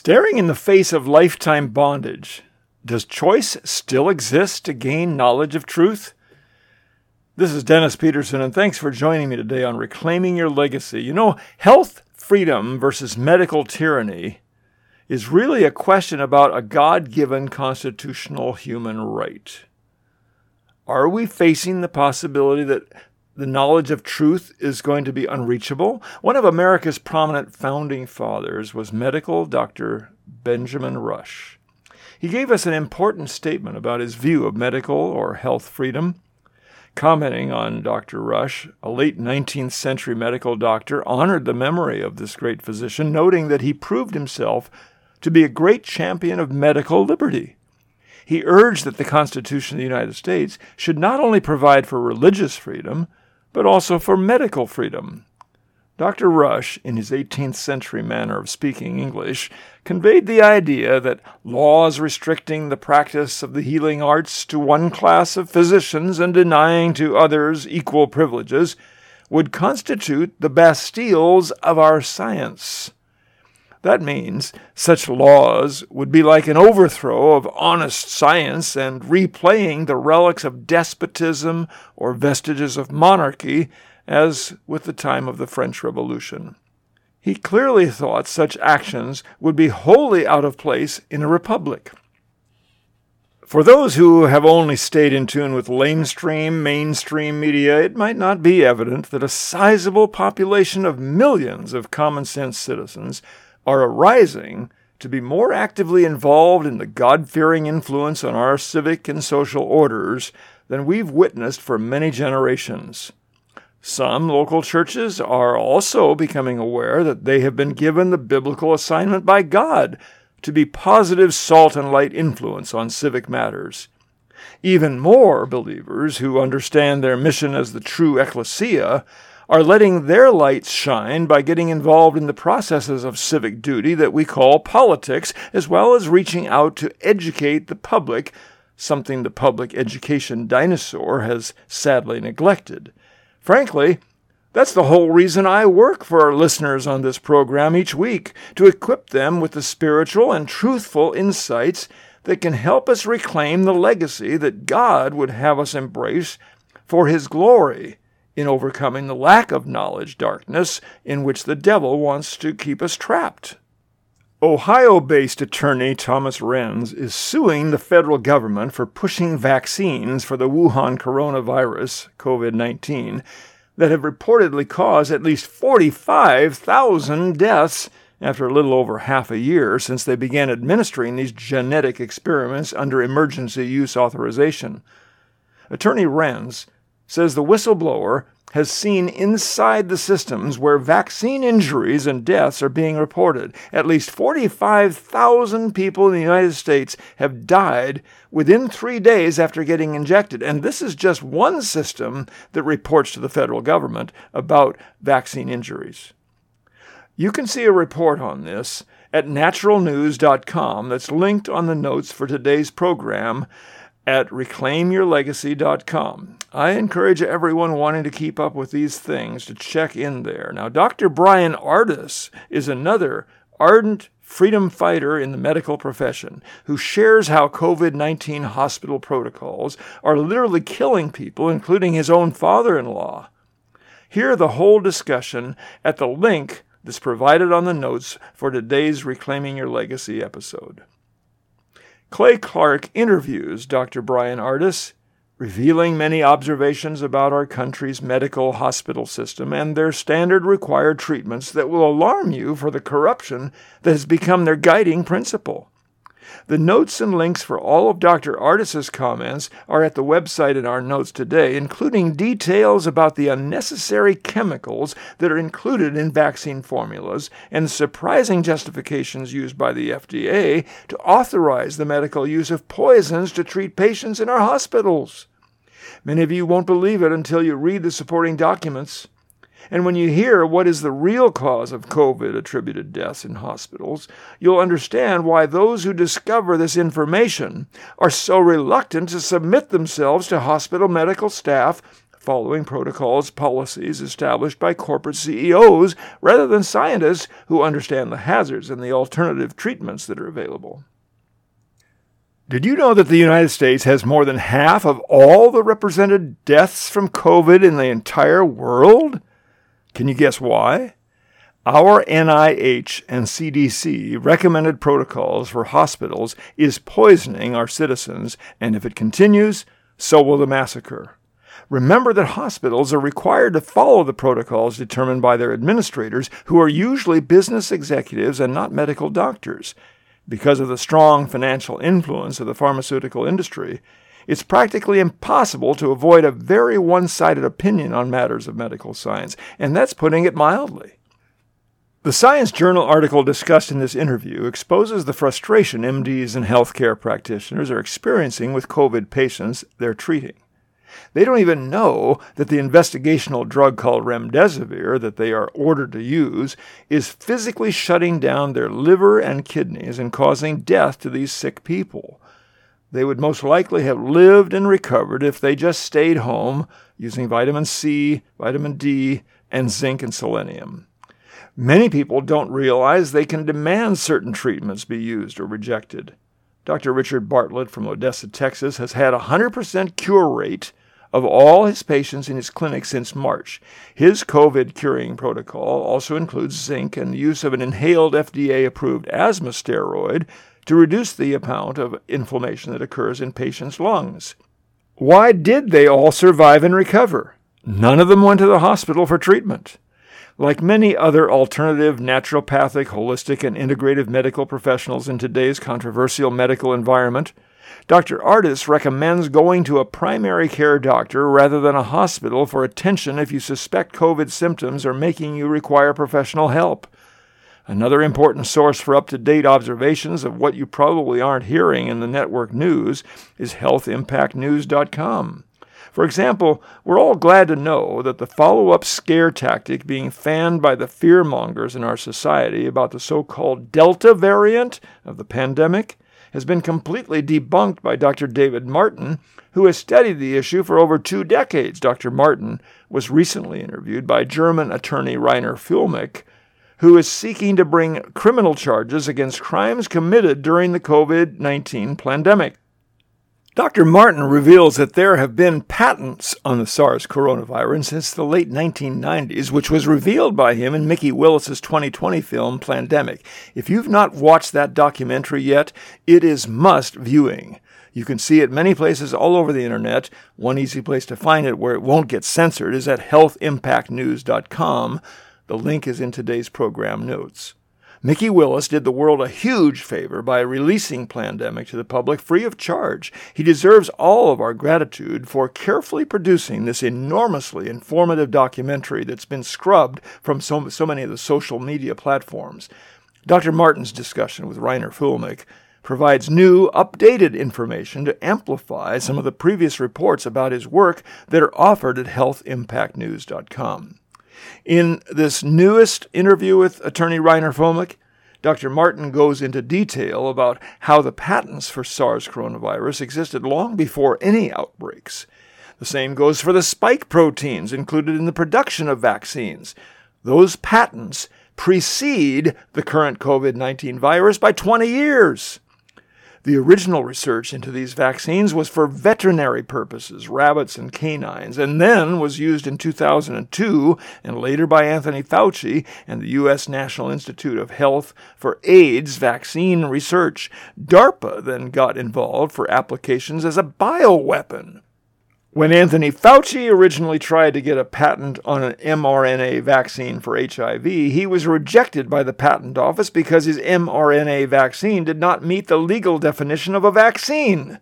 Staring in the face of lifetime bondage, does choice still exist to gain knowledge of truth? This is Dennis Peterson, and thanks for joining me today on Reclaiming Your Legacy. You know, health freedom versus medical tyranny is really a question about a God given constitutional human right. Are we facing the possibility that the knowledge of truth is going to be unreachable. One of America's prominent founding fathers was medical Dr. Benjamin Rush. He gave us an important statement about his view of medical or health freedom. Commenting on Dr. Rush, a late 19th century medical doctor honored the memory of this great physician, noting that he proved himself to be a great champion of medical liberty. He urged that the Constitution of the United States should not only provide for religious freedom, but also for medical freedom. Dr. Rush, in his 18th century manner of speaking English, conveyed the idea that laws restricting the practice of the healing arts to one class of physicians and denying to others equal privileges would constitute the bastilles of our science. That means such laws would be like an overthrow of honest science and replaying the relics of despotism or vestiges of monarchy, as with the time of the French Revolution. He clearly thought such actions would be wholly out of place in a republic. For those who have only stayed in tune with lamestream, mainstream media, it might not be evident that a sizable population of millions of common sense citizens are arising to be more actively involved in the God fearing influence on our civic and social orders than we've witnessed for many generations. Some local churches are also becoming aware that they have been given the biblical assignment by God to be positive salt and light influence on civic matters. Even more believers who understand their mission as the true ecclesia are letting their lights shine by getting involved in the processes of civic duty that we call politics, as well as reaching out to educate the public, something the public education dinosaur has sadly neglected. Frankly, that's the whole reason I work for our listeners on this program each week, to equip them with the spiritual and truthful insights that can help us reclaim the legacy that God would have us embrace for His glory in overcoming the lack of knowledge darkness in which the devil wants to keep us trapped. Ohio based attorney Thomas Renz is suing the federal government for pushing vaccines for the Wuhan coronavirus, COVID 19, that have reportedly caused at least 45,000 deaths after a little over half a year since they began administering these genetic experiments under emergency use authorization. Attorney Renz says the whistleblower has seen inside the systems where vaccine injuries and deaths are being reported. At least 45,000 people in the United States have died within three days after getting injected. And this is just one system that reports to the federal government about vaccine injuries. You can see a report on this at naturalnews.com that's linked on the notes for today's program at reclaimyourlegacy.com. I encourage everyone wanting to keep up with these things to check in there. Now, Dr. Brian Ardis is another ardent freedom fighter in the medical profession who shares how COVID 19 hospital protocols are literally killing people, including his own father in law. Hear the whole discussion at the link that's provided on the notes for today's Reclaiming Your Legacy episode. Clay Clark interviews Dr. Brian Ardis, revealing many observations about our country's medical hospital system and their standard required treatments that will alarm you for the corruption that has become their guiding principle. The notes and links for all of Dr. Ardis's comments are at the website in our notes today, including details about the unnecessary chemicals that are included in vaccine formulas and surprising justifications used by the FDA to authorize the medical use of poisons to treat patients in our hospitals. Many of you won't believe it until you read the supporting documents. And when you hear what is the real cause of COVID attributed deaths in hospitals, you'll understand why those who discover this information are so reluctant to submit themselves to hospital medical staff following protocols, policies established by corporate CEOs rather than scientists who understand the hazards and the alternative treatments that are available. Did you know that the United States has more than half of all the represented deaths from COVID in the entire world? Can you guess why? Our NIH and CDC recommended protocols for hospitals is poisoning our citizens, and if it continues, so will the massacre. Remember that hospitals are required to follow the protocols determined by their administrators, who are usually business executives and not medical doctors. Because of the strong financial influence of the pharmaceutical industry, it's practically impossible to avoid a very one sided opinion on matters of medical science, and that's putting it mildly. The Science Journal article discussed in this interview exposes the frustration MDs and healthcare practitioners are experiencing with COVID patients they're treating. They don't even know that the investigational drug called remdesivir that they are ordered to use is physically shutting down their liver and kidneys and causing death to these sick people. They would most likely have lived and recovered if they just stayed home using vitamin C, vitamin D, and zinc and selenium. Many people don't realize they can demand certain treatments be used or rejected. Dr. Richard Bartlett from Odessa, Texas, has had a 100% cure rate of all his patients in his clinic since March. His COVID curing protocol also includes zinc and the use of an inhaled FDA approved asthma steroid to reduce the amount of inflammation that occurs in patients' lungs. Why did they all survive and recover? None of them went to the hospital for treatment. Like many other alternative, naturopathic, holistic, and integrative medical professionals in today's controversial medical environment, Dr. Ardis recommends going to a primary care doctor rather than a hospital for attention if you suspect COVID symptoms are making you require professional help. Another important source for up to date observations of what you probably aren't hearing in the network news is healthimpactnews.com. For example, we're all glad to know that the follow up scare tactic being fanned by the fearmongers in our society about the so called Delta variant of the pandemic has been completely debunked by Dr. David Martin, who has studied the issue for over two decades. Dr. Martin was recently interviewed by German attorney Reiner Fuellmich, who is seeking to bring criminal charges against crimes committed during the COVID 19 pandemic. Dr. Martin reveals that there have been patents on the SARS coronavirus since the late 1990s, which was revealed by him in Mikki Willis's 2020 film Plandemic. If you've not watched that documentary yet, it is must viewing. You can see it many places all over the internet. One easy place to find it where it won't get censored is at healthimpactnews.com. The link is in today's program notes. Mikki Willis did the world a huge favor by releasing Plandemic to the public free of charge. He deserves all of our gratitude for carefully producing this enormously informative documentary that's been scrubbed from so, so many of the social media platforms. Dr. Martin's discussion with Reiner Fuellmich provides new, updated information to amplify some of the previous reports about his work that are offered at healthimpactnews.com. In this newest interview with attorney Reiner Fuellmich, Dr. Martin goes into detail about how the patents for SARS coronavirus existed long before any outbreaks. The same goes for the spike proteins included in the production of vaccines. Those patents precede the current COVID 19 virus by 20 years. The original research into these vaccines was for veterinary purposes, rabbits and canines, and then was used in 2002 and later by Anthony Fauci and the U.S. National Institute of Health for AIDS vaccine research. DARPA then got involved for applications as a bioweapon. When Anthony Fauci originally tried to get a patent on an mRNA vaccine for HIV, he was rejected by the patent office because his mRNA vaccine did not meet the legal definition of a vaccine.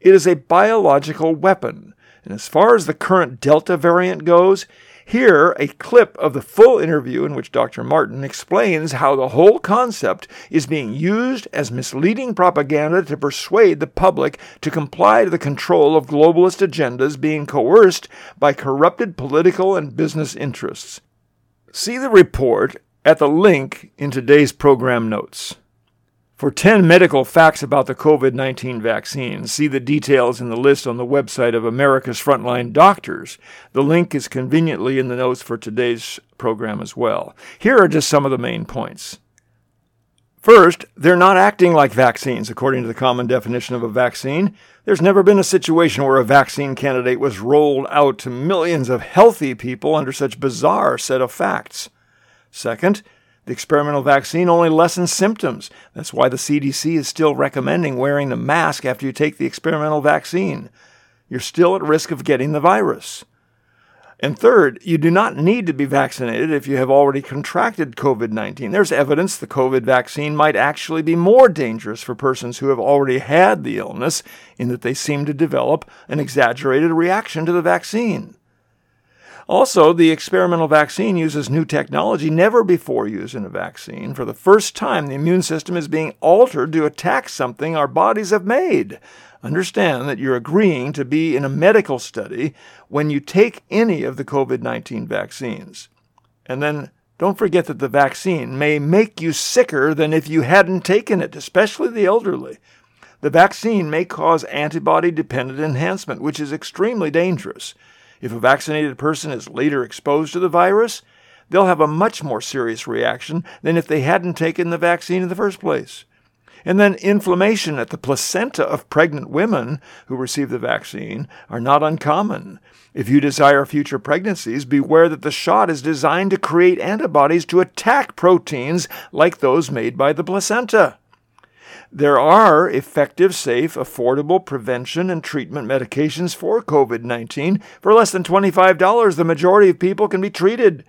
It is a biological weapon. And as far as the current Delta variant goes, here, a clip of the full interview in which Dr. Martin explains how the whole concept is being used as misleading propaganda to persuade the public to comply to the control of globalist agendas being coerced by corrupted political and business interests. See the report at the link in today's program notes. For 10 medical facts about the COVID 19 vaccine, see the details in the list on the website of America's Frontline Doctors. The link is conveniently in the notes for today's program as well. Here are just some of the main points. First, they're not acting like vaccines, according to the common definition of a vaccine. There's never been a situation where a vaccine candidate was rolled out to millions of healthy people under such bizarre set of facts. Second, the experimental vaccine only lessens symptoms. That's why the CDC is still recommending wearing the mask after you take the experimental vaccine. You're still at risk of getting the virus. And third, you do not need to be vaccinated if you have already contracted COVID 19. There's evidence the COVID vaccine might actually be more dangerous for persons who have already had the illness, in that they seem to develop an exaggerated reaction to the vaccine. Also, the experimental vaccine uses new technology never before used in a vaccine. For the first time, the immune system is being altered to attack something our bodies have made. Understand that you're agreeing to be in a medical study when you take any of the COVID 19 vaccines. And then don't forget that the vaccine may make you sicker than if you hadn't taken it, especially the elderly. The vaccine may cause antibody dependent enhancement, which is extremely dangerous. If a vaccinated person is later exposed to the virus, they'll have a much more serious reaction than if they hadn't taken the vaccine in the first place. And then inflammation at the placenta of pregnant women who receive the vaccine are not uncommon. If you desire future pregnancies, beware that the shot is designed to create antibodies to attack proteins like those made by the placenta. There are effective, safe, affordable prevention and treatment medications for COVID 19. For less than $25, the majority of people can be treated.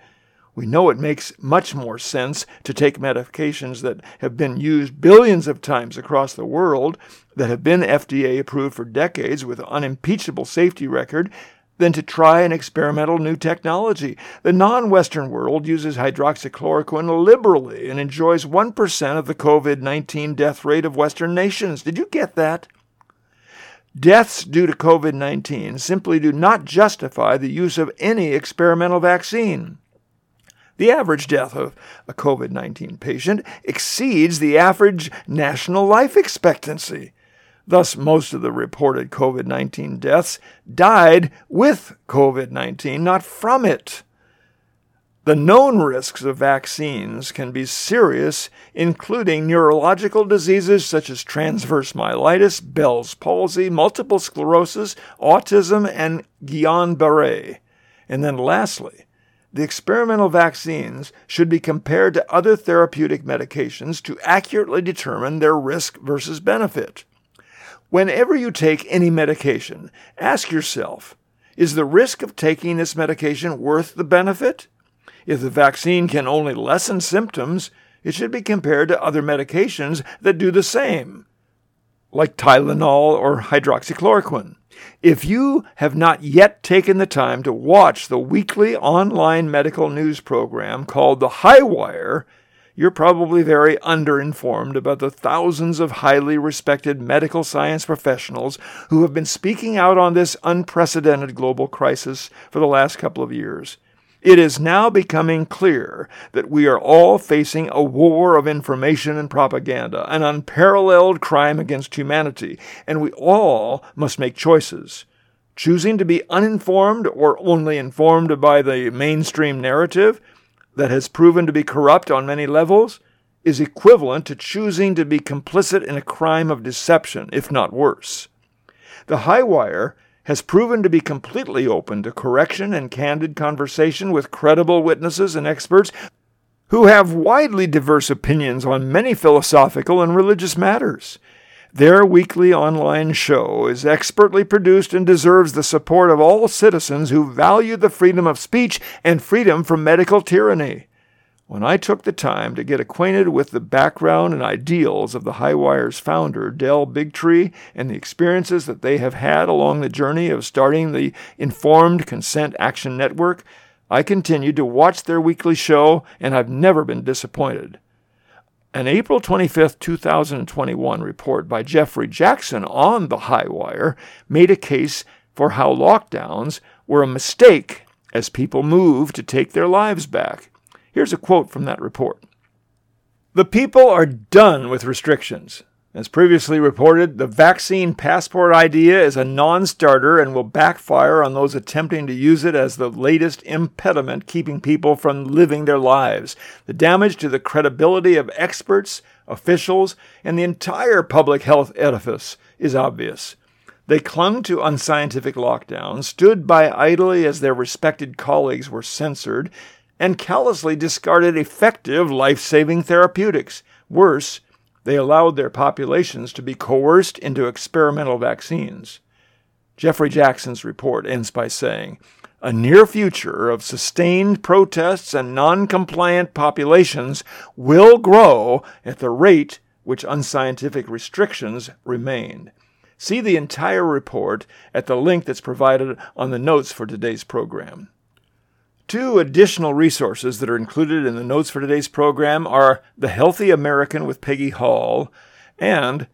We know it makes much more sense to take medications that have been used billions of times across the world, that have been FDA approved for decades with unimpeachable safety record, than to try an experimental new technology. The non Western world uses hydroxychloroquine liberally and enjoys 1% of the COVID 19 death rate of Western nations. Did you get that? Deaths due to COVID 19 simply do not justify the use of any experimental vaccine. The average death of a COVID 19 patient exceeds the average national life expectancy. Thus, most of the reported COVID 19 deaths died with COVID 19, not from it. The known risks of vaccines can be serious, including neurological diseases such as transverse myelitis, Bell's palsy, multiple sclerosis, autism, and Guillain Barre. And then lastly, the experimental vaccines should be compared to other therapeutic medications to accurately determine their risk versus benefit. Whenever you take any medication, ask yourself is the risk of taking this medication worth the benefit? If the vaccine can only lessen symptoms, it should be compared to other medications that do the same, like Tylenol or hydroxychloroquine. If you have not yet taken the time to watch the weekly online medical news program called The Highwire, you're probably very underinformed about the thousands of highly respected medical science professionals who have been speaking out on this unprecedented global crisis for the last couple of years. It is now becoming clear that we are all facing a war of information and propaganda, an unparalleled crime against humanity, and we all must make choices. Choosing to be uninformed or only informed by the mainstream narrative that has proven to be corrupt on many levels is equivalent to choosing to be complicit in a crime of deception, if not worse. The Highwire has proven to be completely open to correction and candid conversation with credible witnesses and experts who have widely diverse opinions on many philosophical and religious matters. Their weekly online show is expertly produced and deserves the support of all citizens who value the freedom of speech and freedom from medical tyranny. When I took the time to get acquainted with the background and ideals of the Highwire's founder, Del Bigtree, and the experiences that they have had along the journey of starting the Informed Consent Action Network, I continued to watch their weekly show, and I've never been disappointed. An April 25, 2021 report by Jefferey Jaxen on the Highwire made a case for how lockdowns were a mistake as people moved to take their lives back. Here's a quote from that report. The people are done with restrictions. As previously reported, the vaccine passport idea is a non starter and will backfire on those attempting to use it as the latest impediment keeping people from living their lives. The damage to the credibility of experts, officials, and the entire public health edifice is obvious. They clung to unscientific lockdowns, stood by idly as their respected colleagues were censored, and callously discarded effective life saving therapeutics. Worse, they allowed their populations to be coerced into experimental vaccines. Jefferey Jaxen's report ends by saying, a near future of sustained protests and non compliant populations will grow at the rate which unscientific restrictions remain. See the entire report at the link that's provided on the notes for today's program. Two additional resources that are included in the notes for today's program are The Healthy American with Peggy Hall and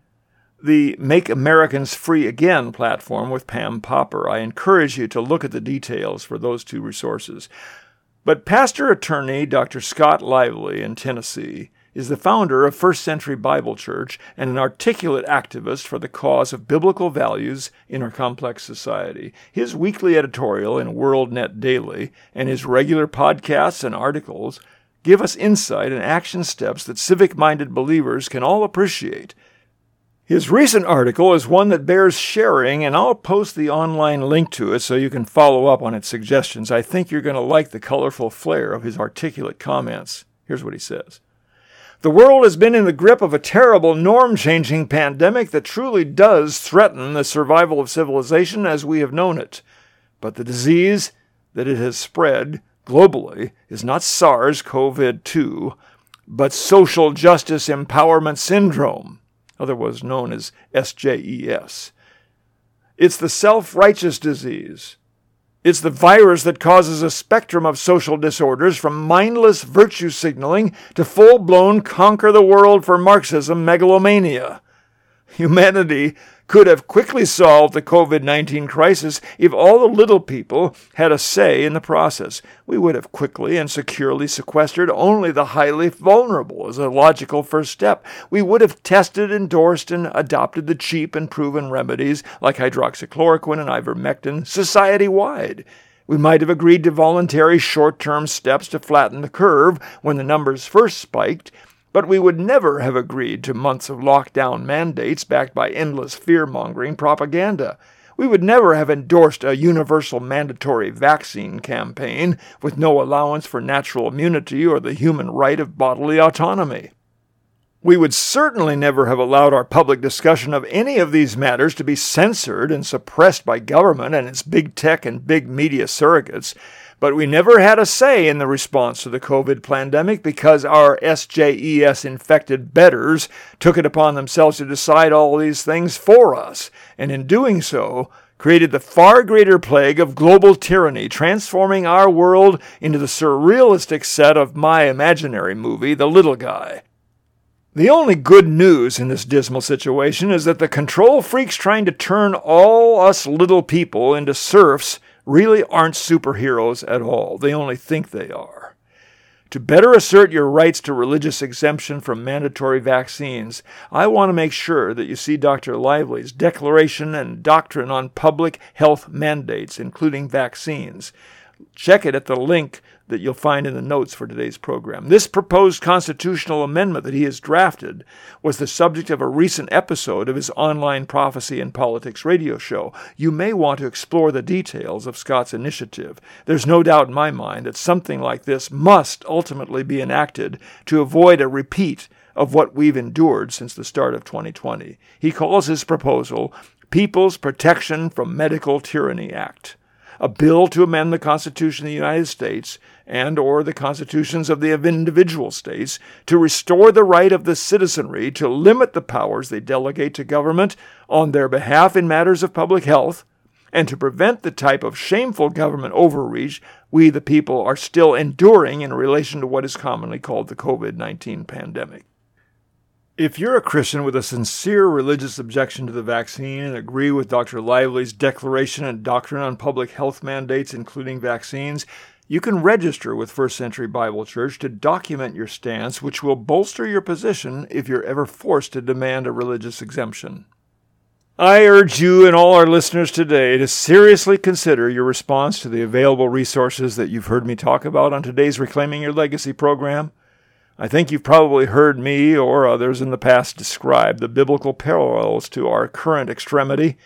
the Make Americans Free Again platform with Pam Popper. I encourage you to look at the details for those two resources. But pastor attorney Dr. Scott Lively in Tennessee is the founder of First Century Bible Church and an articulate activist for the cause of biblical values in our complex society. His weekly editorial in World Net Daily and his regular podcasts and articles give us insight and action steps that civic minded believers can all appreciate. His recent article is one that bears sharing, and I'll post the online link to it so you can follow up on its suggestions. I think you're going to like the colorful flair of his articulate comments. Here's what he says the world has been in the grip of a terrible norm changing pandemic that truly does threaten the survival of civilization as we have known it. But the disease that it has spread globally is not SARS CoV 2, but social justice empowerment syndrome, otherwise known as SJES. It's the self righteous disease it's the virus that causes a spectrum of social disorders from mindless virtue signaling to full blown conquer the world for Marxism megalomania. Humanity could have quickly solved the COVID 19 crisis if all the little people had a say in the process. We would have quickly and securely sequestered only the highly vulnerable as a logical first step. We would have tested, endorsed, and adopted the cheap and proven remedies like hydroxychloroquine and ivermectin society wide. We might have agreed to voluntary short term steps to flatten the curve when the numbers first spiked but we would never have agreed to months of lockdown mandates backed by endless fear mongering propaganda. We would never have endorsed a universal mandatory vaccine campaign with no allowance for natural immunity or the human right of bodily autonomy. We would certainly never have allowed our public discussion of any of these matters to be censored and suppressed by government and its big tech and big media surrogates. But we never had a say in the response to the COVID pandemic because our SJES infected betters took it upon themselves to decide all these things for us, and in doing so, created the far greater plague of global tyranny, transforming our world into the surrealistic set of my imaginary movie, The Little Guy. The only good news in this dismal situation is that the control freaks trying to turn all us little people into serfs really aren't superheroes at all. They only think they are. To better assert your rights to religious exemption from mandatory vaccines, I want to make sure that you see Dr. Lively's Declaration and Doctrine on Public Health Mandates, including vaccines. Check it at the link that you'll find in the notes for today's program. This proposed constitutional amendment that he has drafted was the subject of a recent episode of his online Prophecy and Politics radio show. You may want to explore the details of Scott's initiative. There's no doubt in my mind that something like this must ultimately be enacted to avoid a repeat of what we've endured since the start of 2020. He calls his proposal People's Protection from Medical Tyranny Act a bill to amend the Constitution of the United States and or the constitutions of the individual states to restore the right of the citizenry to limit the powers they delegate to government on their behalf in matters of public health and to prevent the type of shameful government overreach we the people are still enduring in relation to what is commonly called the COVID-19 pandemic. If you're a Christian with a sincere religious objection to the vaccine and agree with Dr. Lively's declaration and doctrine on public health mandates, including vaccines, you can register with First Century Bible Church to document your stance, which will bolster your position if you're ever forced to demand a religious exemption. I urge you and all our listeners today to seriously consider your response to the available resources that you've heard me talk about on today's Reclaiming Your Legacy program. I think you've probably heard me or others in the past describe the biblical parallels to our current extremity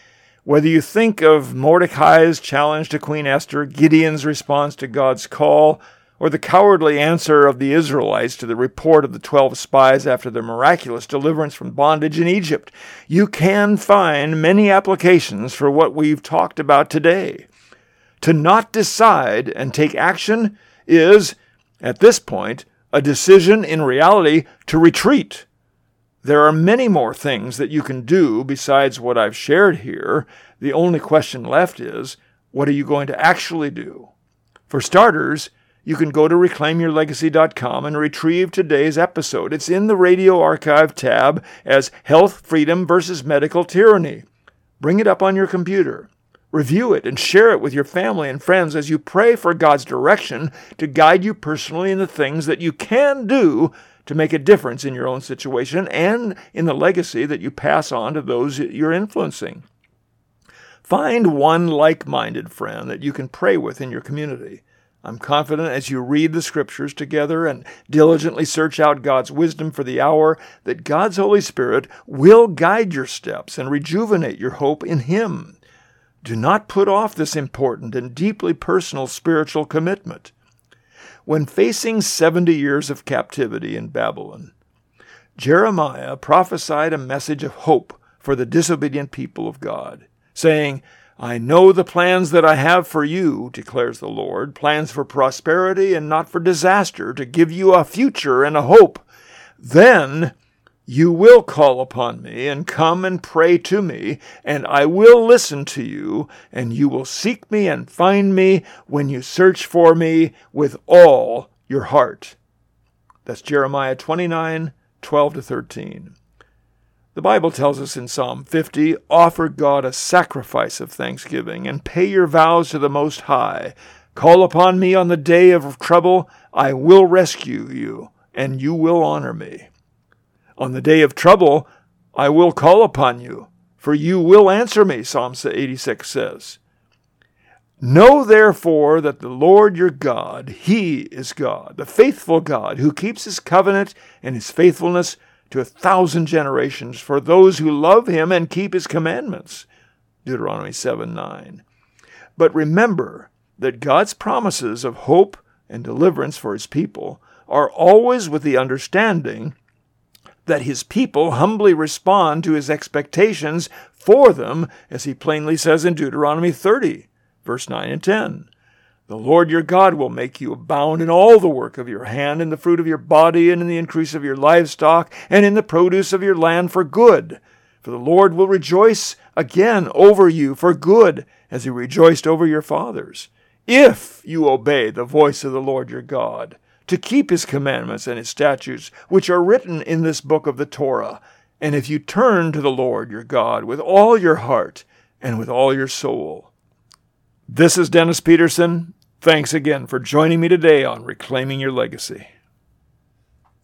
whether you think of Mordecai's challenge to Queen Esther, Gideon's response to God's call, or the cowardly answer of the Israelites to the report of the twelve spies after their miraculous deliverance from bondage in Egypt, you can find many applications for what we've talked about today. To not decide and take action is, at this point, a decision in reality to retreat there are many more things that you can do besides what I've shared here. The only question left is what are you going to actually do? For starters, you can go to reclaimyourlegacy.com and retrieve today's episode. It's in the radio archive tab as Health Freedom versus Medical Tyranny. Bring it up on your computer. Review it and share it with your family and friends as you pray for God's direction to guide you personally in the things that you can do to make a difference in your own situation and in the legacy that you pass on to those you're influencing. Find one like minded friend that you can pray with in your community. I'm confident as you read the scriptures together and diligently search out God's wisdom for the hour that God's Holy Spirit will guide your steps and rejuvenate your hope in Him. Do not put off this important and deeply personal spiritual commitment when facing 70 years of captivity in Babylon. Jeremiah prophesied a message of hope for the disobedient people of God, saying, I know the plans that I have for you, declares the Lord, plans for prosperity and not for disaster, to give you a future and a hope. Then you will call upon me and come and pray to me, and I will listen to you, and you will seek me and find me when you search for me with all your heart. That's Jeremiah 29 12 to 13. The Bible tells us in Psalm 50 offer God a sacrifice of thanksgiving and pay your vows to the Most High. Call upon me on the day of trouble, I will rescue you, and you will honor me. On the day of trouble, I will call upon you, for you will answer me, Psalm 86 says. Know therefore that the Lord your God, He is God, the faithful God, who keeps His covenant and His faithfulness to a thousand generations for those who love Him and keep His commandments. Deuteronomy 7 9. But remember that God's promises of hope and deliverance for His people are always with the understanding that his people humbly respond to his expectations for them, as he plainly says in Deuteronomy 30, verse 9 and 10. The Lord your God will make you abound in all the work of your hand, in the fruit of your body, and in the increase of your livestock, and in the produce of your land for good. For the Lord will rejoice again over you for good, as he rejoiced over your fathers, if you obey the voice of the Lord your God to keep his commandments and his statutes, which are written in this book of the Torah. And if you turn to the Lord your God with all your heart and with all your soul. This is Dennis Peterson. Thanks again for joining me today on Reclaiming Your Legacy.